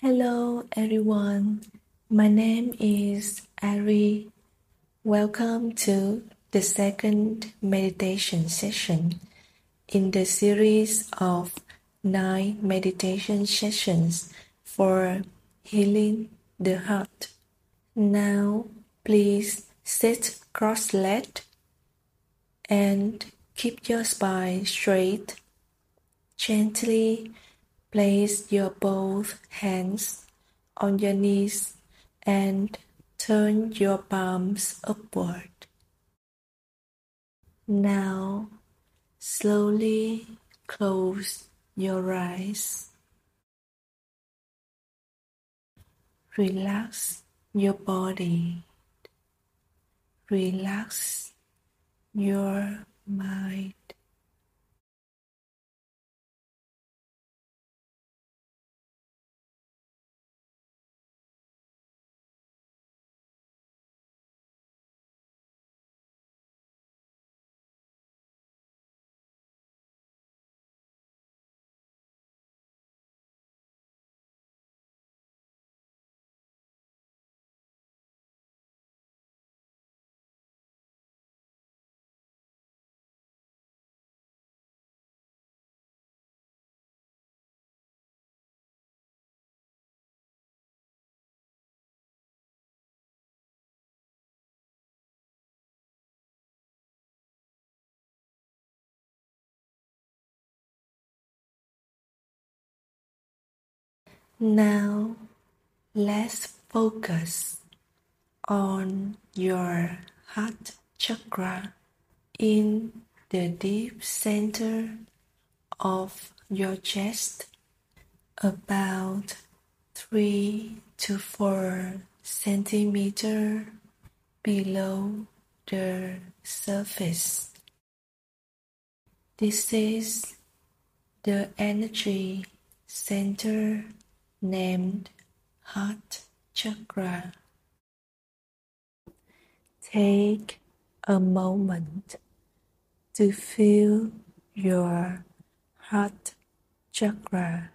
Hello everyone, my name is Ari. Welcome to the second meditation session in the series of nine meditation sessions for healing the heart. Now, please sit cross legged and keep your spine straight. Gently Place your both hands on your knees and turn your palms upward. Now, slowly close your eyes. Relax your body. Relax your mind. Now, let's focus on your heart chakra in the deep center of your chest, about 3 to 4 centimeter below the surface. This is the energy center named Heart Chakra. Take a moment to feel your heart chakra.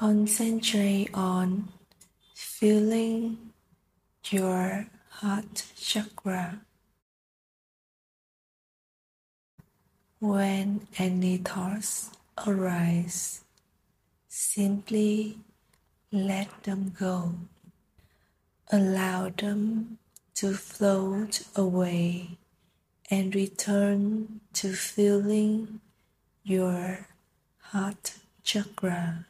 Concentrate on feeling your heart chakra. When any thoughts arise, simply let them go. Allow them to float away and return to feeling your heart chakra.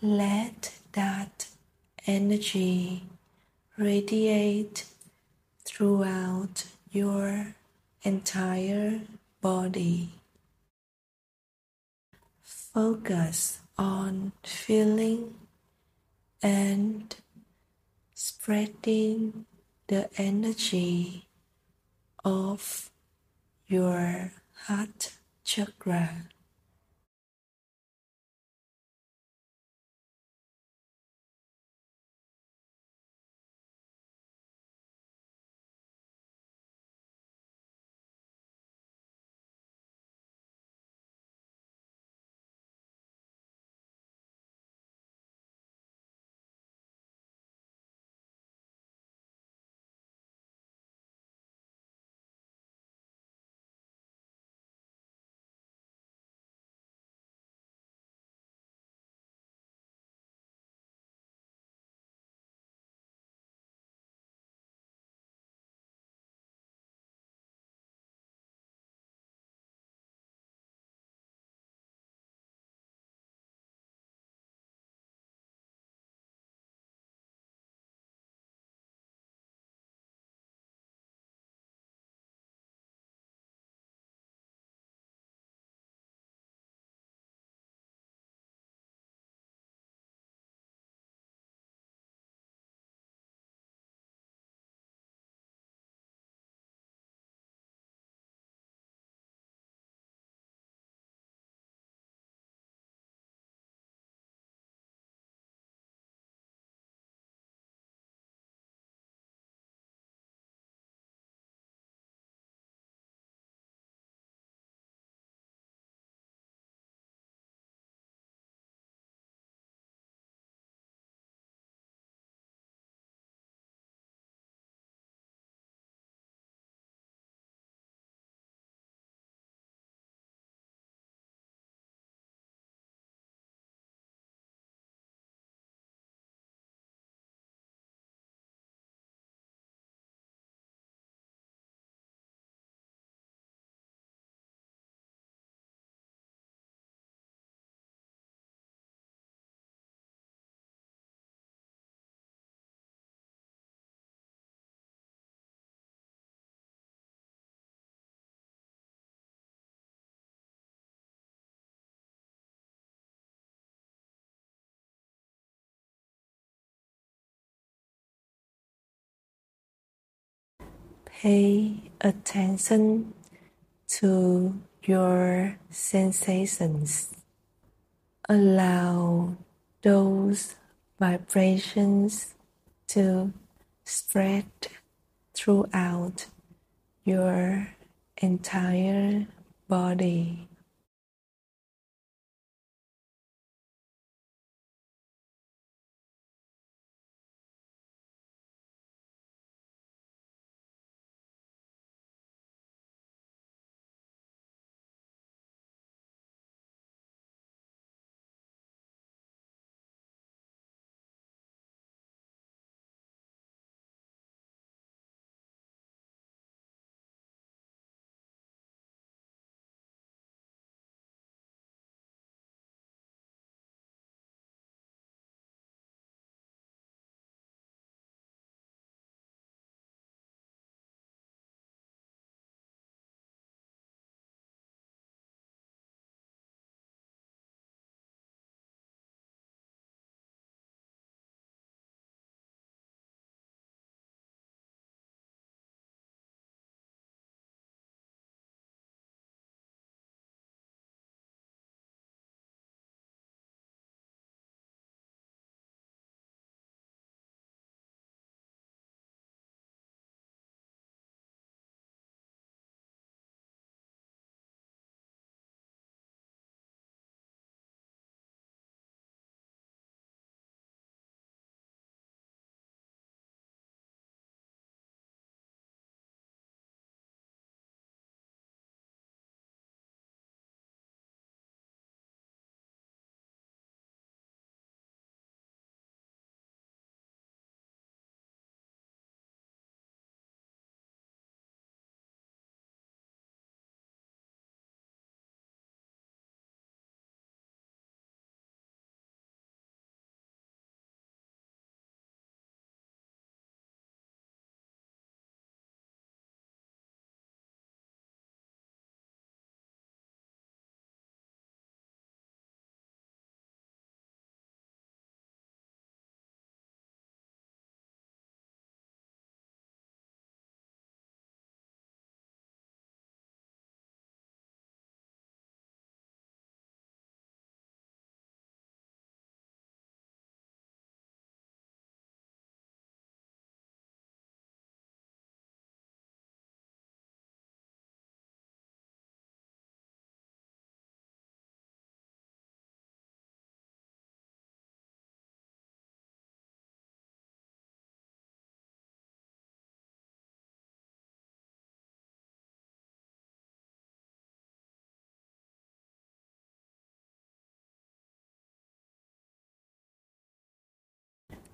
Let that energy radiate throughout your entire body. Focus on feeling and spreading the energy of your heart chakra. Pay attention to your sensations. Allow those vibrations to spread throughout your entire body.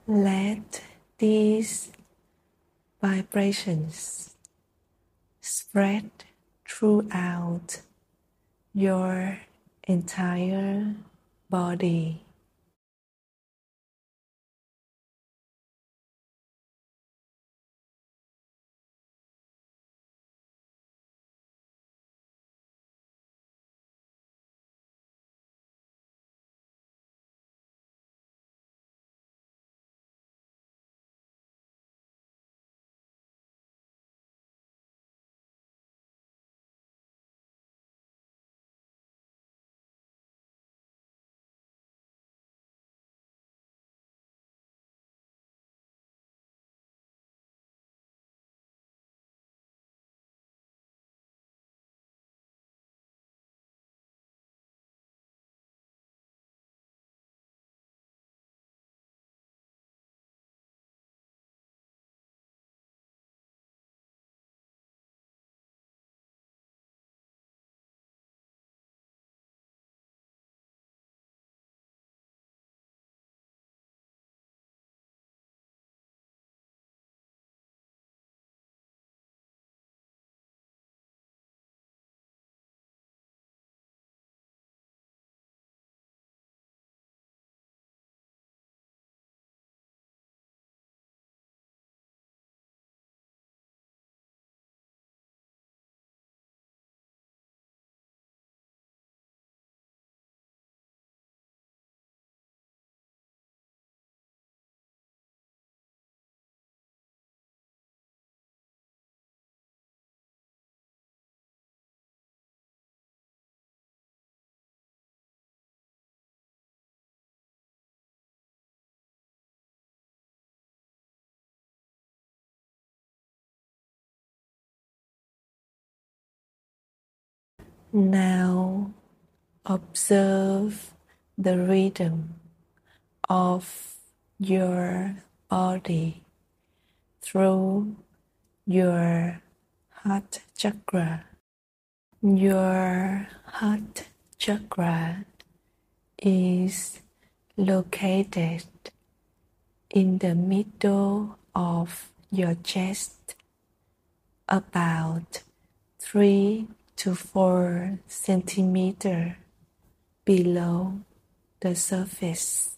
Let these vibrations spread throughout your entire body. Now observe the rhythm of your body through your heart chakra. Your heart chakra is located in the middle of your chest, about 3 to 4 centimeter below the surface.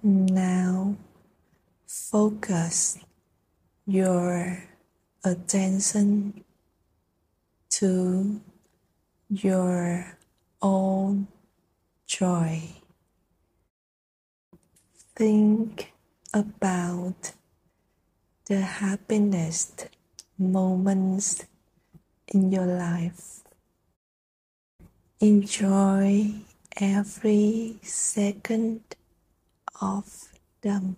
Now focus your attention to your own joy. Think about the happiness moments in your life. Enjoy every second of them.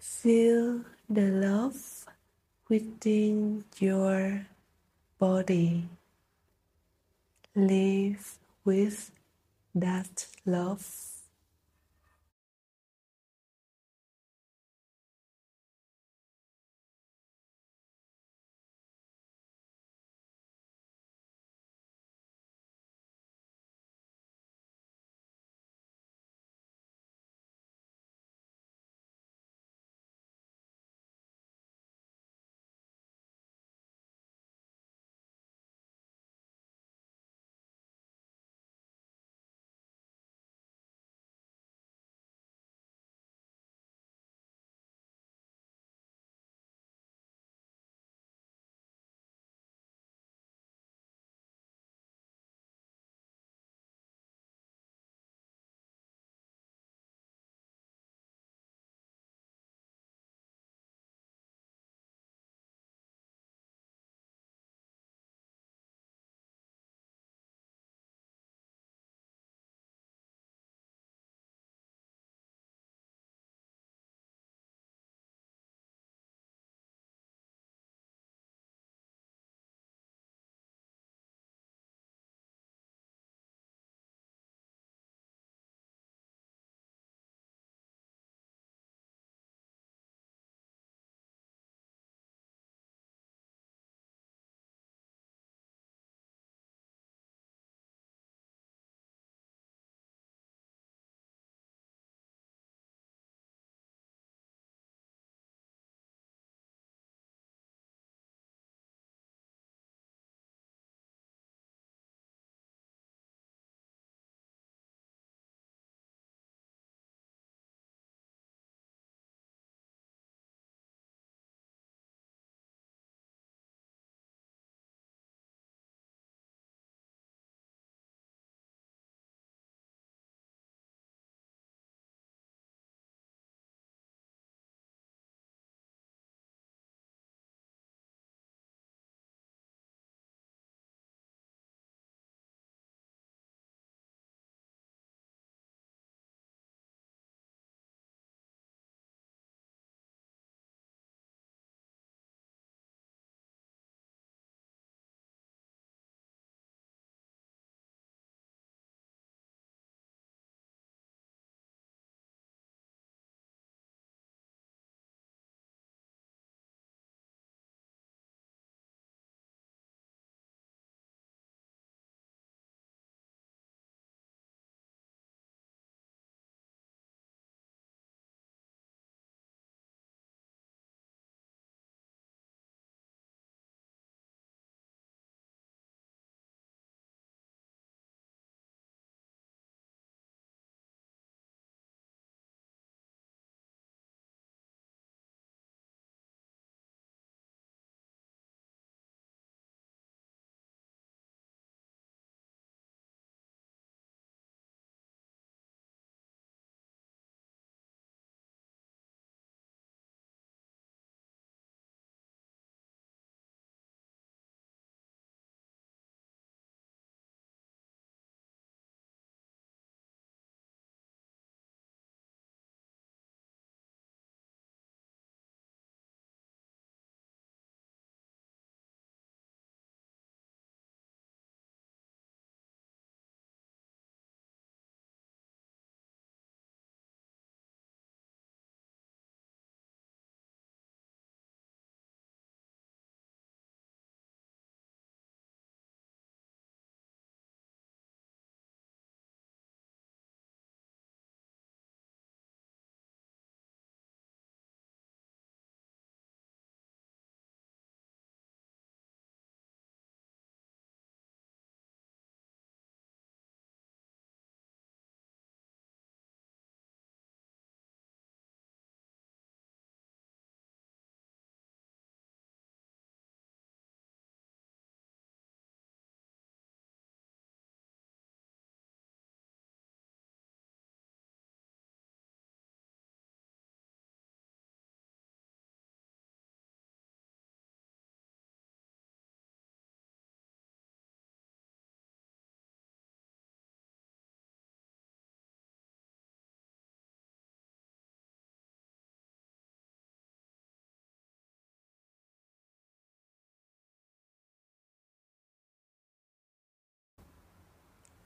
Feel the love within your body. Live with that love.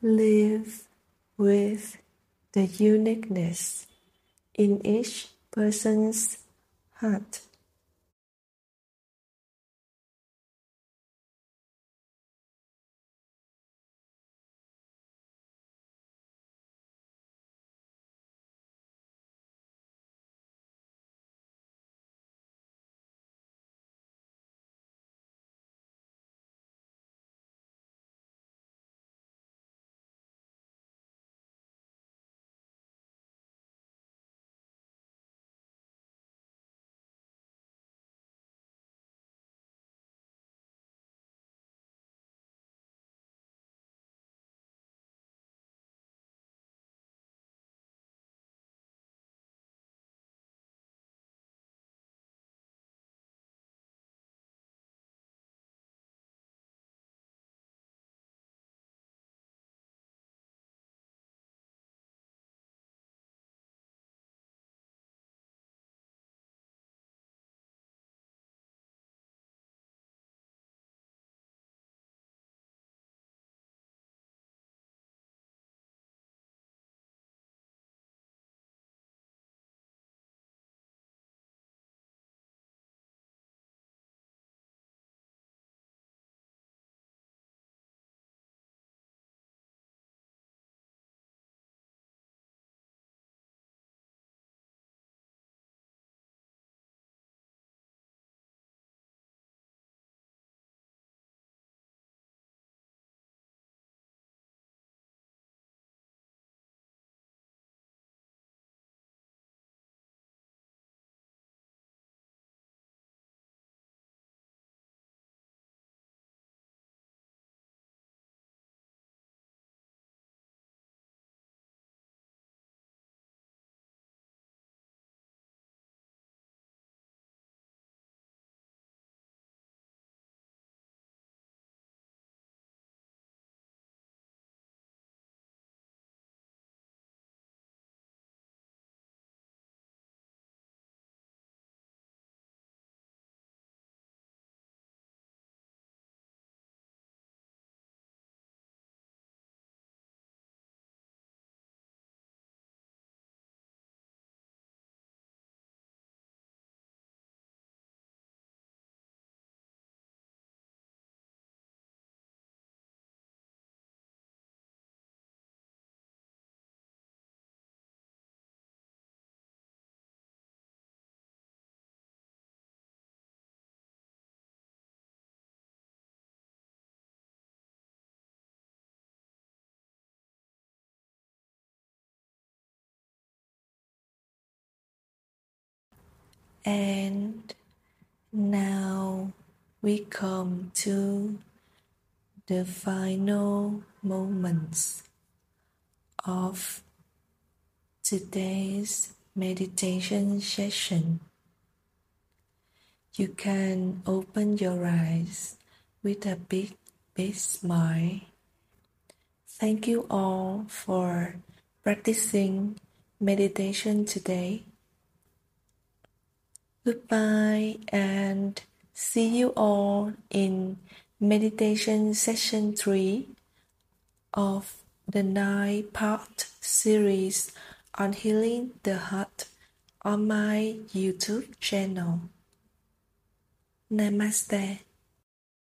Live with the uniqueness in each person's heart. And now we come to the final moments of today's meditation session. You can open your eyes with a big, big smile. Thank you all for practicing meditation today. Goodbye and see you all in meditation session 3 of the 9 part series on healing the heart on my YouTube channel. Namaste.